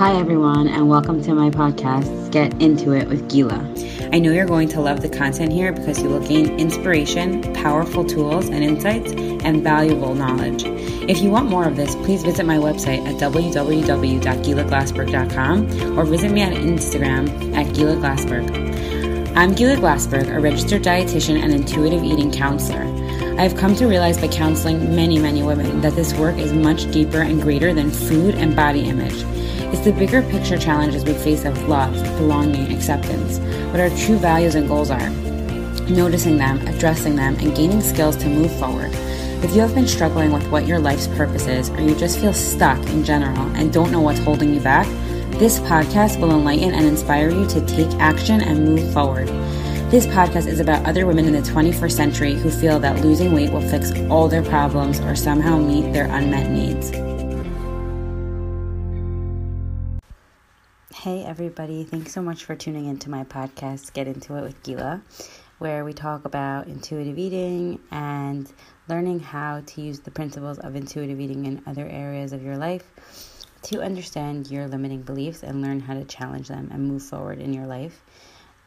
Hi, everyone, and welcome to my podcast, Get Into It with Gila. I know you're going to love the content here because you will gain inspiration, powerful tools and insights, and valuable knowledge. If you want more of this, please visit my website at www.gilaglassberg.com or visit me on Instagram at Gila Glassberg. I'm Gila Glassberg, a registered dietitian and intuitive eating counselor. I have come to realize by counseling many, many women that this work is much deeper and greater than food and body image. It's the bigger picture challenges we face of love, belonging, acceptance, what our true values and goals are, noticing them, addressing them, and gaining skills to move forward. If you have been struggling with what your life's purpose is, or you just feel stuck in general and don't know what's holding you back, this podcast will enlighten and inspire you to take action and move forward. This podcast is about other women in the 21st century who feel that losing weight will fix all their problems or somehow meet their unmet needs. Hey, everybody. Thanks so much for tuning into my podcast, Get Into It with Gila, where we talk about intuitive eating and learning how to use the principles of intuitive eating in other areas of your life to understand your limiting beliefs and learn how to challenge them and move forward in your life.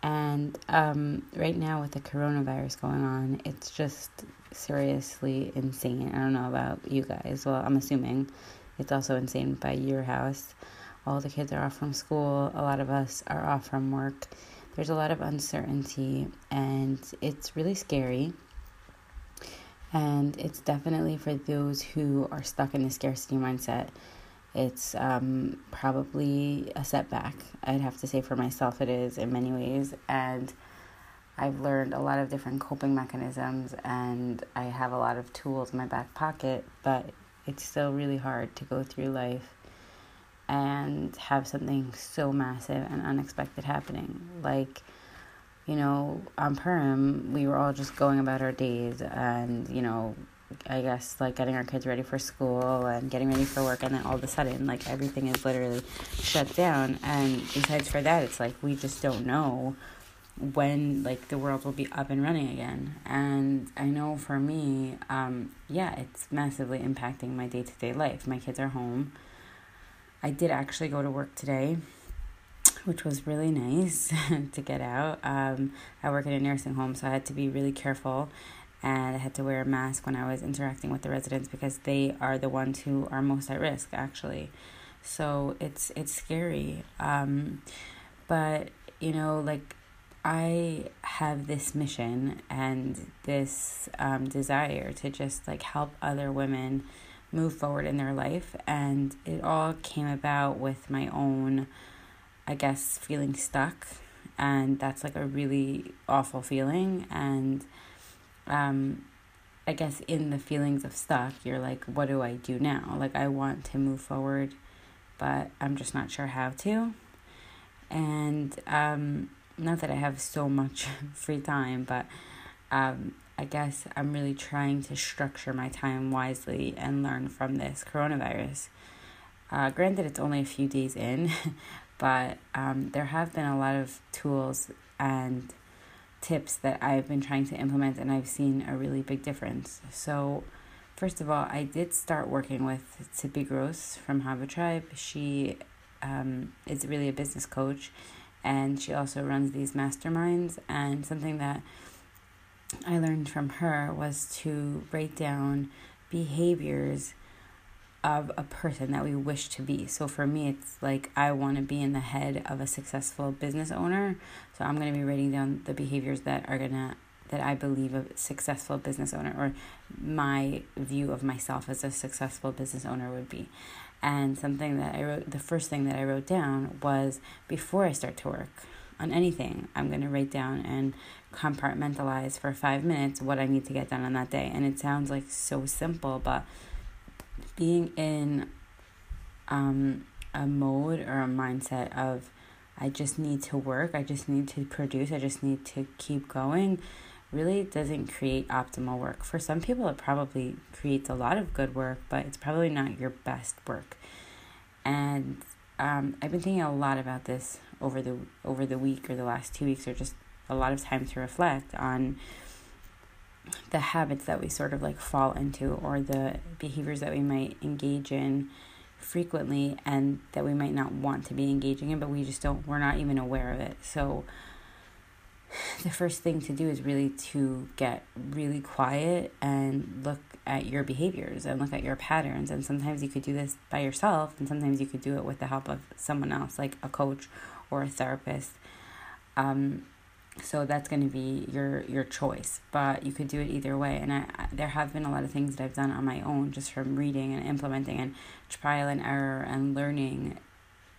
And um, right now, with the coronavirus going on, it's just seriously insane. I don't know about you guys. Well, I'm assuming it's also insane by your house all the kids are off from school, a lot of us are off from work. There's a lot of uncertainty, and it's really scary. And it's definitely for those who are stuck in the scarcity mindset. It's um, probably a setback. I'd have to say for myself, it is in many ways. And I've learned a lot of different coping mechanisms, and I have a lot of tools in my back pocket, but it's still really hard to go through life and have something so massive and unexpected happening. Like, you know, on Purim, we were all just going about our days and, you know, I guess like getting our kids ready for school and getting ready for work, and then all of a sudden, like everything is literally shut down. And besides for that, it's like we just don't know when like the world will be up and running again. And I know for me, um, yeah, it's massively impacting my day to day life. My kids are home I did actually go to work today, which was really nice to get out. Um, I work in a nursing home, so I had to be really careful and I had to wear a mask when I was interacting with the residents because they are the ones who are most at risk actually. So it's it's scary. Um, but you know, like I have this mission and this um, desire to just like help other women move forward in their life. And it all came about with my own, I guess, feeling stuck. And that's like a really awful feeling. And um, I guess in the feelings of stuck, you're like, what do I do now? Like, I want to move forward, but I'm just not sure how to. And um, not that I have so much free time, but um, I guess I'm really trying to structure my time wisely and learn from this coronavirus. Uh, granted, it's only a few days in, but um, there have been a lot of tools and tips that I've been trying to implement, and I've seen a really big difference. So, first of all, I did start working with Tzippi Gross from Hava Tribe. She um, is really a business coach, and she also runs these masterminds. And something that I learned from her was to write down behaviors of a person that we wish to be. So for me, it's like I want to be in the head of a successful business owner. So I'm going to be writing down the behaviors that are going to that I believe a successful business owner or my view of myself as a successful business owner would be. And something that I wrote, the first thing that I wrote down was before I start to work on anything, I'm going to write down and compartmentalize for five minutes what I need to get done on that day. And it sounds like so simple, but being in um, a mode or a mindset of I just need to work, I just need to produce, I just need to keep going really doesn't create optimal work. For some people, it probably creates a lot of good work, but it's probably not your best work. And um, I've been thinking a lot about this over the over the week or the last two weeks, or just a lot of time to reflect on the habits that we sort of like fall into or the behaviors that we might engage in frequently and that we might not want to be engaging in, but we just don't, we're not even aware of it. So, the first thing to do is really to get really quiet and look at your behaviors and look at your patterns. And sometimes you could do this by yourself, and sometimes you could do it with the help of someone else, like a coach or a therapist. Um, so that's going to be your your choice but you could do it either way. And I, I, there have been a lot of things that i've done on my own just from reading and implementing and trial and error and learning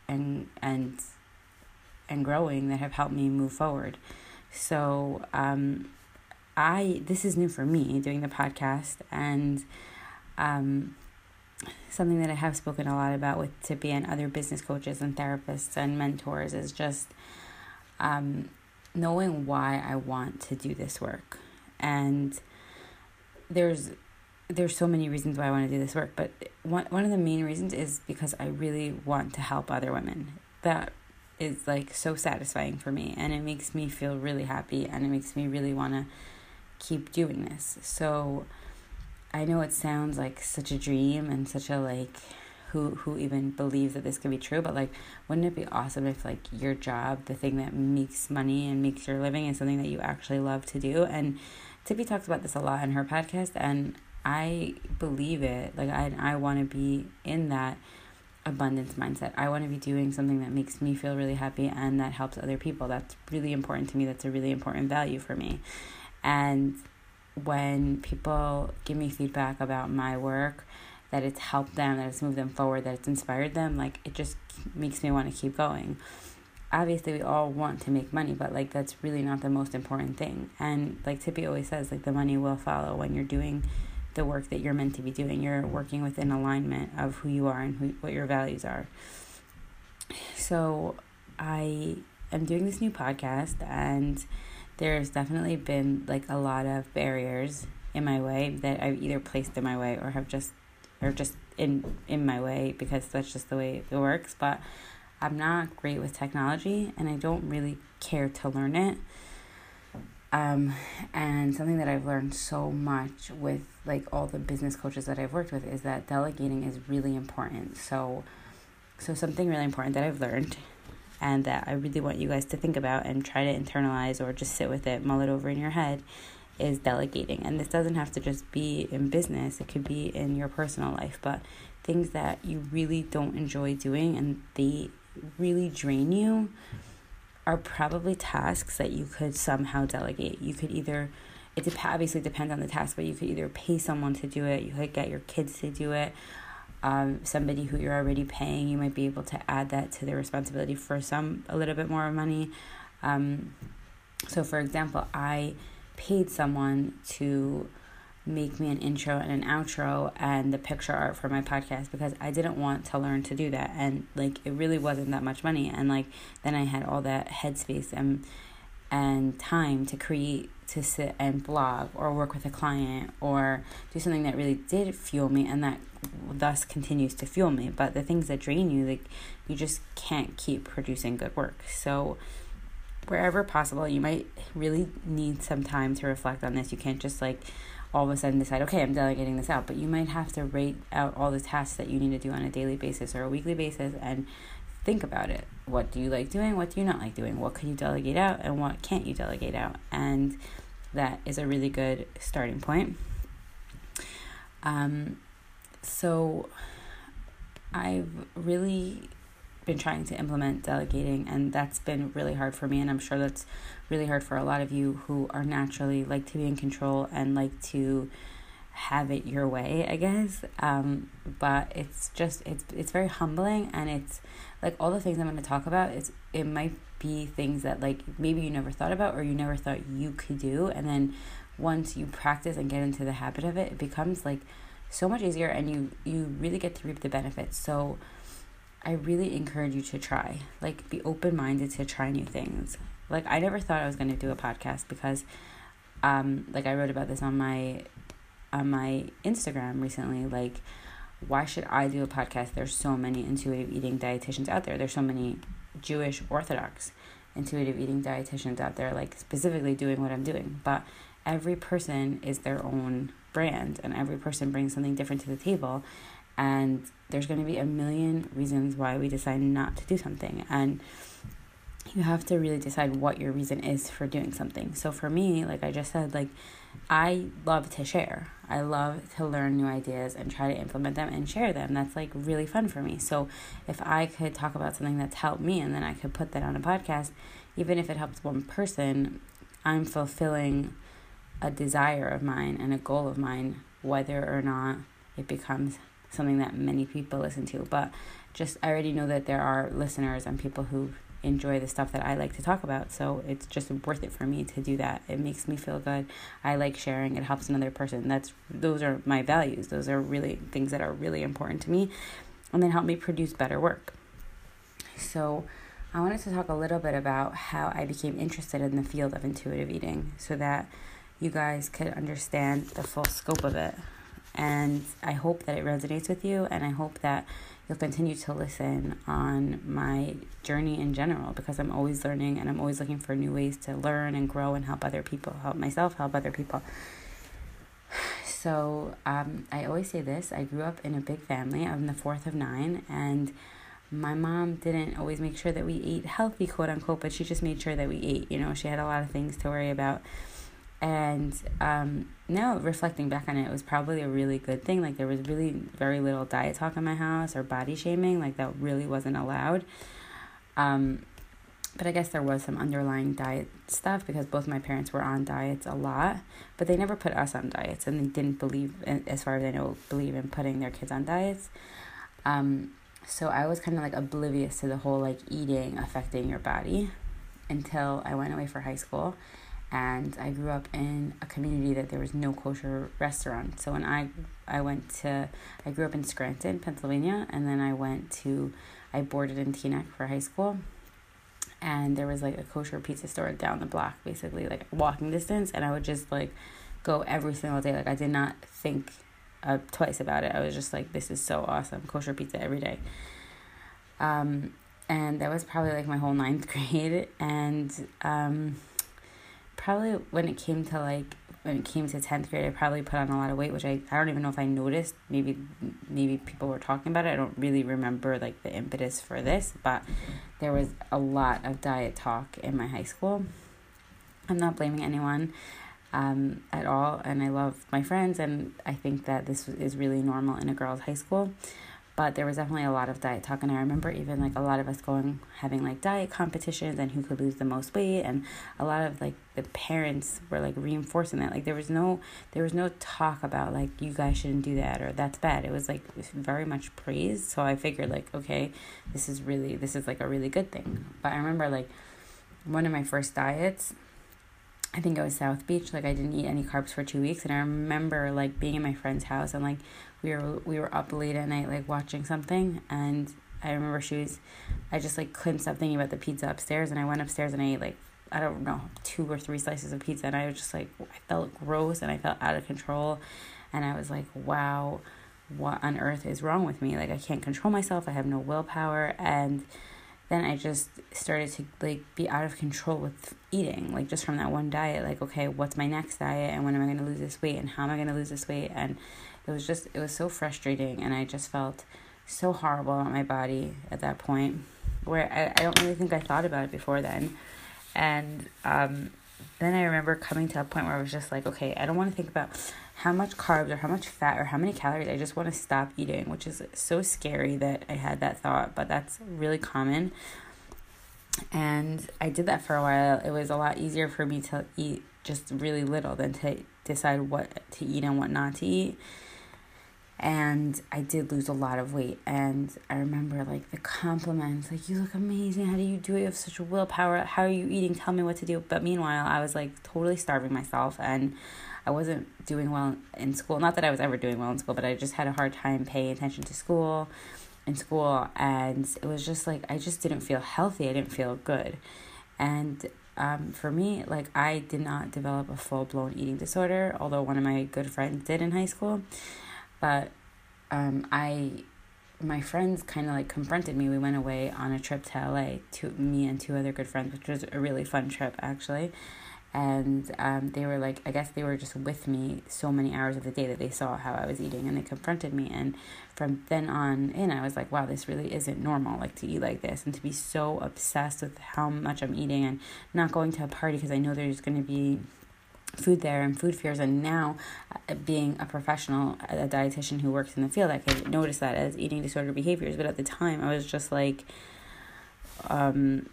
and and and growing that have helped me move forward. So um i this is new for me doing the podcast and um something that i have spoken a lot about with Tzippi and other business coaches and therapists and mentors is just um knowing why I want to do this work. And there's there's so many reasons why I want to do this work, but one one of the main reasons is because I really want to help other women. That is like so satisfying for me and it makes me feel really happy and it makes me really want to keep doing this. So I know it sounds like such a dream and such a like who who even believes that this could be true but like wouldn't it be awesome if like your job the thing that makes money and makes your living is something that you actually love to do? And Tzippi talks about this a lot in her podcast and i believe it. Like i i want to be in that abundance mindset. I want to be doing something that makes me feel really happy and that helps other people. That's really important to me. That's a really important value for me. And when people give me feedback about my work that it's helped them, that it's moved them forward, that it's inspired them, like it just makes me want to keep going. Obviously, we all want to make money, but like that's really not the most important thing. And like Tzippi always says, like the money will follow when you're doing the work that you're meant to be doing. You're working within alignment of who you are and who, what your values are. So, I am doing this new podcast, and there's definitely been like a lot of barriers in my way that I've either placed in my way or have just or just in in my way because that's just the way it works. But i'm not great with technology and i don't really care to learn it. Um, and something that i've learned so much with like all the business coaches that i've worked with is that delegating is really important. So so something really important that i've learned and that i really want you guys to think about and try to internalize or just sit with it mull it over in your head is delegating. And this doesn't have to just be in business, it could be in your personal life, but things that you really don't enjoy doing and they really drain you are probably tasks that you could somehow delegate. You could either it dep- obviously depends on the task, but you could either pay someone to do it, you could get your kids to do it, um, somebody who you're already paying, you might be able to add that to their responsibility for some a little bit more money. Um, so, for example, I paid someone to make me an intro and an outro and the picture art for my podcast because I didn't want to learn to do that. And like it really wasn't that much money. And like then I had all that headspace and and time to create to sit and blog or work with a client or do something that really did fuel me and that thus continues to fuel me. But the things that drain you like you just can't keep producing good work. So wherever possible, you might really need some time to reflect on this. You can't just like all of a sudden decide, okay, I'm delegating this out, but you might have to rate out all the tasks that you need to do on a daily basis or a weekly basis and think about it. What do you like doing? What do you not like doing? What can you delegate out and what can't you delegate out? And that is a really good starting point. Um, so I've really been trying to implement delegating and that's been really hard for me and i'm sure that's really hard for a lot of you who are naturally like to be in control and like to have it your way i guess. Um, but it's just it's it's very humbling and it's like all the things i'm going to talk about it's it might be things that like maybe you never thought about or you never thought you could do and then once you practice and get into the habit of it it becomes like so much easier and you you really get to reap the benefits. So I really encourage you to try. Like, be open minded to try new things. Like, I never thought I was going to do a podcast because, um, like, I wrote about this on my on my Instagram recently. Like, why should I do a podcast? There's so many intuitive eating dietitians out there. There's so many Jewish Orthodox intuitive eating dietitians out there, like specifically doing what I'm doing. But every person is their own brand, and every person brings something different to the table. And there's going to be a million reasons why we decide not to do something. And you have to really decide what your reason is for doing something. So for me, like I just said, like I love to share. I love to learn new ideas and try to implement them and share them. That's like really fun for me. So if I could talk about something that's helped me and then I could put that on a podcast, even if it helps one person, I'm fulfilling a desire of mine and a goal of mine, whether or not it becomes something that many people listen to. But just I already know that there are listeners and people who enjoy the stuff that I like to talk about. So it's just worth it for me to do that. It makes me feel good. I like sharing. It helps another person. That's those are my values. Those are really things that are really important to me and then help me produce better work. So I wanted to talk a little bit about how I became interested in the field of intuitive eating so that you guys could understand the full scope of it. And I hope that it resonates with you and I hope that you'll continue to listen on my journey in general because I'm always learning and I'm always looking for new ways to learn and grow and help other people, help myself, help other people. So um, I always say this I grew up in a big family. I'm the fourth of nine, and my mom didn't always make sure that we ate healthy, quote unquote, but she just made sure that we ate. You know, she had a lot of things to worry about. And um, now reflecting back on it, it was probably a really good thing. Like there was really very little diet talk in my house or body shaming. Like that really wasn't allowed. Um, but I guess there was some underlying diet stuff because both my parents were on diets a lot, but they never put us on diets, and they didn't believe, as far as I know, believe in putting their kids on diets. Um, so I was kind of like oblivious to the whole like eating affecting your body until I went away for high school and I grew up in a community that there was no kosher restaurant. So when I I went to I grew up in Scranton, Pennsylvania, and then I went to I boarded in Teaneck for high school. And there was like a kosher pizza store down the block, basically like walking distance, and I would just like go every single day. Like I did not think uh, twice about it. I was just like, this is so awesome, kosher pizza every day. Um, and that was probably like my whole ninth grade, and um, probably when it came to like when it came to 10th grade i probably put on a lot of weight which i, I don't even know if i noticed. Maybe maybe people were talking about it. I don't really remember like the impetus for this but there was a lot of diet talk in my high school. I'm not blaming anyone um, at all and i love my friends and i think that this is really normal in a girls high school but there was definitely a lot of diet talk and i remember even like a lot of us going having like diet competitions and who could lose the most weight and a lot of like the parents were like reinforcing that. Like there was no there was no talk about like you guys shouldn't do that or that's bad. It was like very much praise so i figured like okay this is really this is like a really good thing. But i remember like one of my first diets I think it was South Beach. Like I didn't eat any carbs for two weeks, and I remember like being in my friend's house and like we were we were up late at night like watching something, and I remember she was, I just like couldn't stop thinking about the pizza upstairs, and I went upstairs and I ate like I don't know two or three slices of pizza, and I was just like I felt gross and I felt out of control, and I was like wow, what on earth is wrong with me? Like I can't control myself. I have no willpower, and then I just started to like be out of control with eating, like just from that one diet. Like, okay, what's my next diet, and when am I going to lose this weight, and how am I going to lose this weight? And it was just, it was so frustrating, and I just felt so horrible about my body at that point, where I, I don't really think I thought about it before then, and um, then I remember coming to a point where I was just like, okay, I don't want to think about how much carbs or how much fat or how many calories. I just want to stop eating, which is so scary that I had that thought, but that's really common. And I did that for a while. It was a lot easier for me to eat just really little than to decide what to eat and what not to eat and I did lose a lot of weight. And I remember like the compliments, like, you look amazing. How do you do it? You have such a willpower. How are you eating? Tell me what to do. But meanwhile, I was like totally starving myself and I wasn't doing well in school. Not that I was ever doing well in school, but I just had a hard time paying attention to school in school. And it was just like, I just didn't feel healthy. I didn't feel good. And um, for me, like, I did not develop a full blown eating disorder, although one of my good friends did in high school but um, I my friends kind of like confronted me. We went away on a trip to LA, to me and two other good friends, which was a really fun trip actually. and um, they were like i guess they were just with me so many hours of the day that they saw how i was eating and they confronted me and from then on in i was like wow this really isn't normal like to eat like this and to be so obsessed with how much i'm eating and not going to a party because i know there's going to be food there and food fears and now uh, being a professional a dietitian who works in the field i could notice that as eating disorder behaviors but at the time i was just like um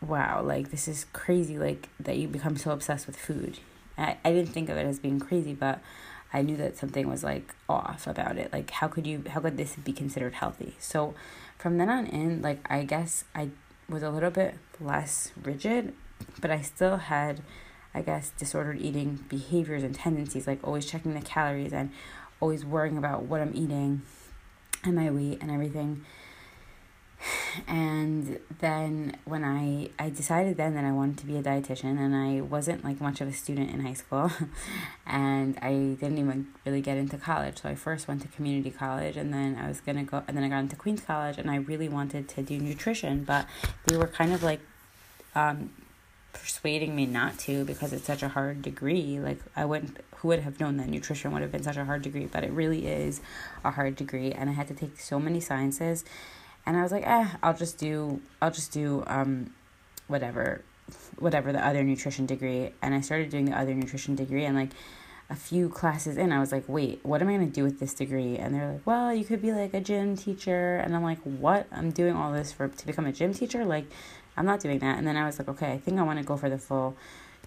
wow, like this is crazy, like that you become so obsessed with food. I, I didn't think of it as being crazy, but I knew that something was like off about it. Like how could you how could this be considered healthy? So from then on in, like I guess I was a little bit less rigid, but I still had I guess disordered eating behaviors and tendencies, like always checking the calories and always worrying about what I'm eating and my weight and everything. And then when I I decided then that I wanted to be a dietitian and I wasn't like much of a student in high school and I didn't even really get into college. So I first went to community college and then I was gonna go and then I got into Queens College and I really wanted to do nutrition but they were kind of like um persuading me not to because it's such a hard degree like I wouldn't who would have known that nutrition would have been such a hard degree but it really is a hard degree and I had to take so many sciences and I was like, eh, I'll just do, I'll just do, um, whatever, whatever the other nutrition degree. And I started doing the other nutrition degree, and like a few classes in, I was like, wait, what am I gonna do with this degree? And they're like, well, you could be like a gym teacher. And I'm like, what? I'm doing all this for to become a gym teacher? Like, I'm not doing that. And then I was like, okay, I think I want to go for the full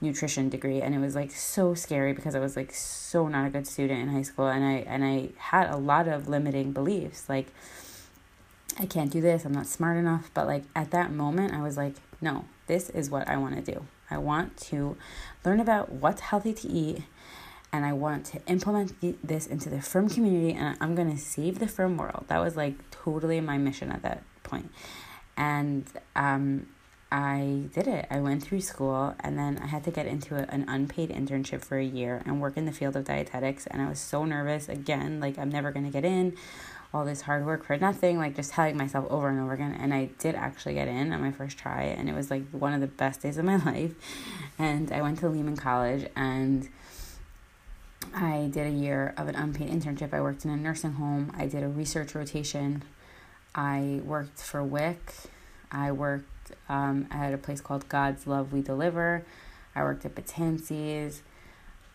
nutrition degree and it was like so scary because I was like so not a good student in high school and I and I had a lot of limiting beliefs like I can't do this, I'm not smart enough. But like at that moment, I was like, no, this is what I want to do. I want to learn about what's healthy to eat and I want to implement this into the frum community and I'm going to save the frum world. That was like totally my mission at that point. And um, I did it. I went through school and then I had to get into a, an unpaid internship for a year and work in the field of dietetics. And I was so nervous again, like I'm never going to get in all this hard work for nothing, like just telling myself over and over again. And I did actually get in on my first try, and it was like one of the best days of my life. And I went to Lehman College and I did a year of an unpaid internship. I worked in a nursing home, I did a research rotation, I worked for WIC, I worked um, at a place called God's Love We Deliver, I worked at Betances.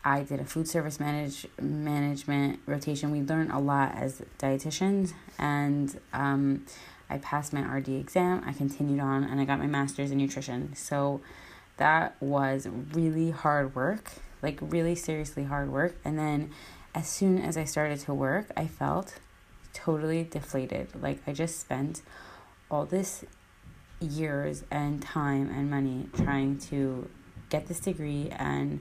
I did a food service manage management rotation. We learned a lot as dietitians, and um, I passed my RD exam. I continued on, and I got my master's in nutrition. So that was really hard work, like really seriously hard work. And then as soon as I started to work, I felt totally deflated. Like I just spent all this years and time and money trying to get this degree and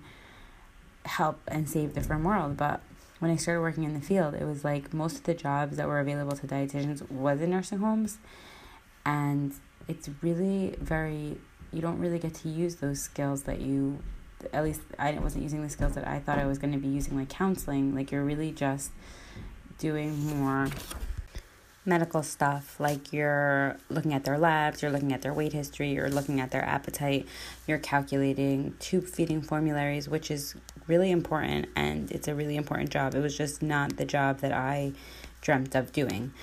help and save the frum world. But when I started working in the field, it was like most of the jobs that were available to dietitians was in nursing homes. And it's really very, you don't really get to use those skills that you, at least I wasn't using the skills that I thought I was going to be using, like counseling. Like you're really just doing more medical stuff like you're looking at their labs, you're looking at their weight history, you're looking at their appetite, you're calculating tube feeding formularies, which is really important and it's a really important job. It was just not the job that I dreamt of doing.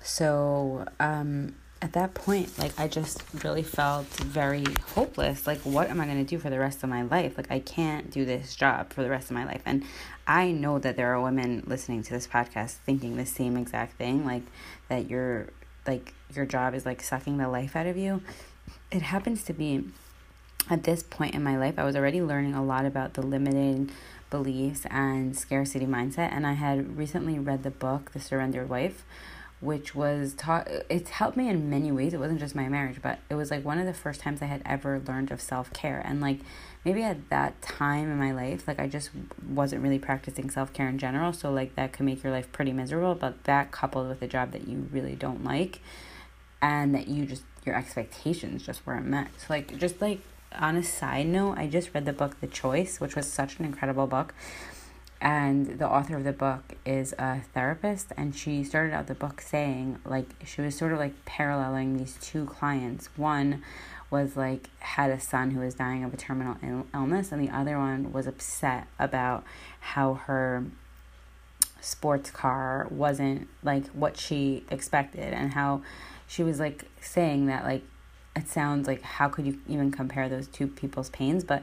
So, um, at that point, like I just really felt very hopeless. Like, what am I going to do for the rest of my life? Like, I can't do this job for the rest of my life. And I know that there are women listening to this podcast thinking the same exact thing, like that your like your job is like sucking the life out of you. It happens to be at this point in my life, I was already learning a lot about the limiting beliefs and scarcity mindset, and I had recently read the book The Surrendered Wife which was taught it's helped me in many ways. It wasn't just my marriage but it was like one of the first times i had ever learned of self-care. And like maybe at that time in my life like i just wasn't really practicing self-care in general. So like that could make your life pretty miserable but that coupled with a job that you really don't like and that you just your expectations just weren't met. So like just like on a side note i just read the book the choice which was such an incredible book and the author of the book is a therapist and she started out the book saying like she was sort of like paralleling these two clients. One was like had a son who was dying of a terminal Ill- illness and the other one was upset about how her sports car wasn't like what she expected and how she was like saying that like it sounds like how could you even compare those two people's pains? But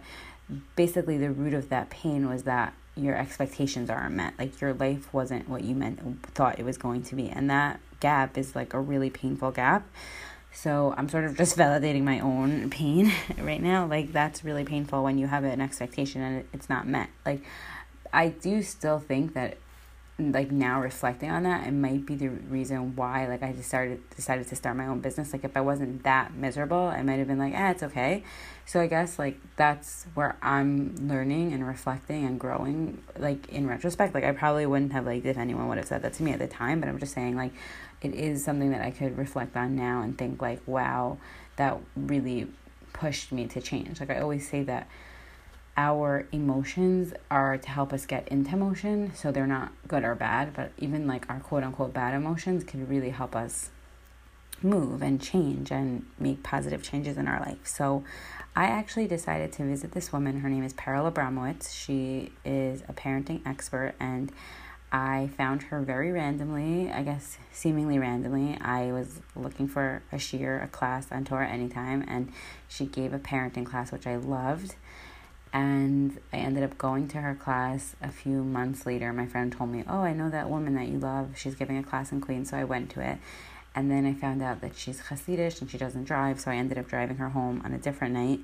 basically the root of that pain was that your expectations aren't met. Like your life wasn't what you meant thought it was going to be. And that gap is like a really painful gap. So i'm sort of just validating my own pain right now. Like that's really painful when you have an expectation and it's not met. Like i do still think that like now reflecting on that, it might be the reason why like I decided decided to start my own business. Like if I wasn't that miserable, I might have been like, ah, eh, it's okay. So I guess like that's where I'm learning and reflecting and growing. Like in retrospect, like I probably wouldn't have like if anyone would have said that to me at the time, but I'm just saying like it is something that I could reflect on now and think like, wow, that really pushed me to change. Like I always say that our emotions are to help us get into motion so they're not good or bad but even like our quote unquote bad emotions can really help us move and change and make positive changes in our life. So i actually decided to visit this woman. Her name is Perel Abramowitz. She is a parenting expert and I found her very randomly, I guess seemingly randomly. I was looking for a shiur, a class on Torah anytime, and she gave a parenting class, which I loved and I ended up going to her class a few months later. My friend told me, Oh, I know that woman that you love. She's giving a class in Queens. So I went to it. And then I found out that she's Hasidish and she doesn't drive. So I ended up driving her home on a different night.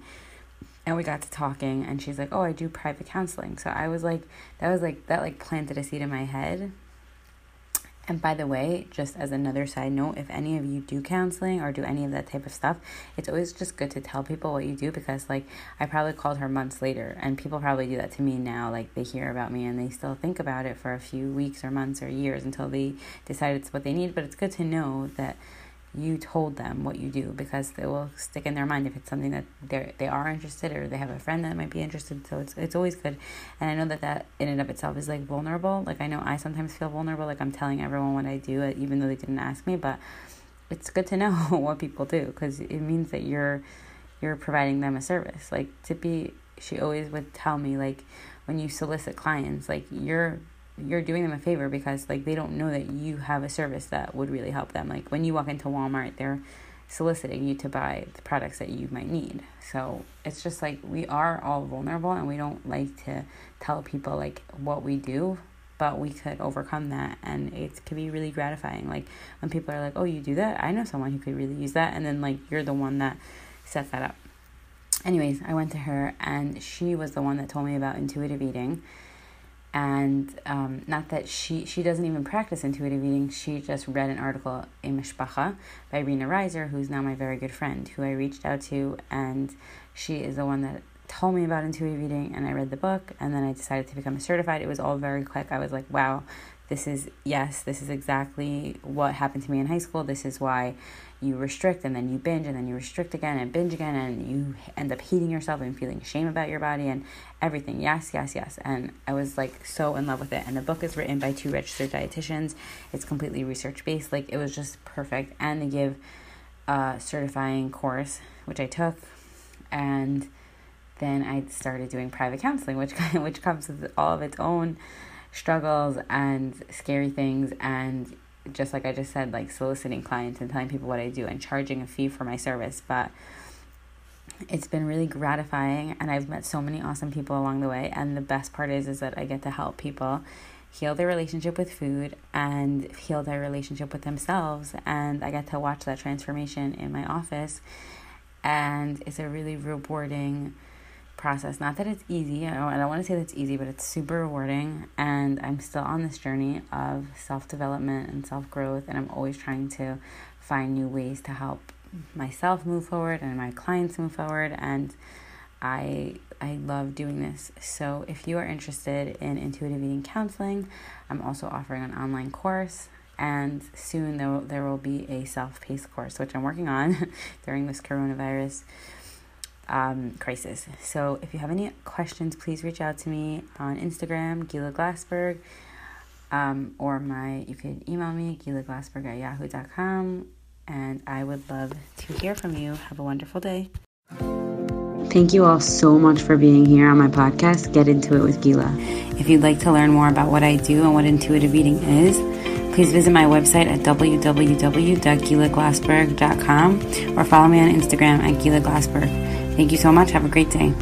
And we got to talking. And she's like, Oh, I do private counseling. So I was like, That was like, that like planted a seed in my head and by the way, just as another side note, if any of you do counseling or do any of that type of stuff, it's always just good to tell people what you do because, like, I probably called her months later, and people probably do that to me now. Like, they hear about me and they still think about it for a few weeks or months or years until they decide it's what they need. But it's good to know that you told them what you do because it will stick in their mind if it's something that they they are interested or they have a friend that might be interested. So it's it's always good. And i know that that in and of itself is like vulnerable. Like i know i sometimes feel vulnerable like i'm telling everyone what i do uh, even though they didn't ask me but it's good to know what people do because it means that you're you're providing them a service. Like Tzippi she always would tell me like when you solicit clients like you're you're doing them a favor because like they don't know that you have a service that would really help them. Like when you walk into Walmart, they're soliciting you to buy the products that you might need. So it's just like we are all vulnerable and we don't like to tell people like what we do, but we could overcome that and it can be really gratifying. Like when people are like, "Oh, you do that? I know someone who could really use that." And then like you're the one that sets that up. Anyways, I went to her and she was the one that told me about intuitive eating and um, not that she she doesn't even practice intuitive eating. She just read an article in Mishpacha by Rena Reiser, who's now my very good friend, who I reached out to, and she is the one that told me about intuitive eating. And I read the book, and then I decided to become a certified. It was all very quick. I was like, wow, this is yes, this is exactly what happened to me in high school. This is why you restrict and then you binge and then you restrict again and binge again and you end up hating yourself and feeling shame about your body and everything. Yes, yes, yes. And I was like so in love with it. And the book is written by two registered dietitians. It's completely research based. Like it was just perfect. And they give a certifying course, which I took. And then I started doing private counseling, which which comes with all of its own struggles and scary things and just like I just said, like soliciting clients and telling people what I do and charging a fee for my service. But it's been really gratifying and I've met so many awesome people along the way. And the best part is is that I get to help people heal their relationship with food and heal their relationship with themselves. And I get to watch that transformation in my office. And it's a really rewarding process. Not that it's easy. I don't, I don't want to say that it's easy, but it's super rewarding. And I'm still on this journey of self development and self growth. And I'm always trying to find new ways to help myself move forward and my clients move forward. And I I love doing this. So if you are interested in intuitive eating counseling, I'm also offering an online course. And soon there will, there will be a self paced course, which I'm working on during this coronavirus um, crisis. So if you have any questions, please reach out to me on Instagram, Gila Glassberg, um, or my you can email me, gilaglassberg at yahoo.com, and I would love to hear from you. Have a wonderful day. Thank you all so much for being here on my podcast, Get Into It with Gila. If you'd like to learn more about what I do and what intuitive eating is, please visit my website at www.gilaglassberg.com or follow me on Instagram at Gila Glassberg. Thank you so much. Have a great day.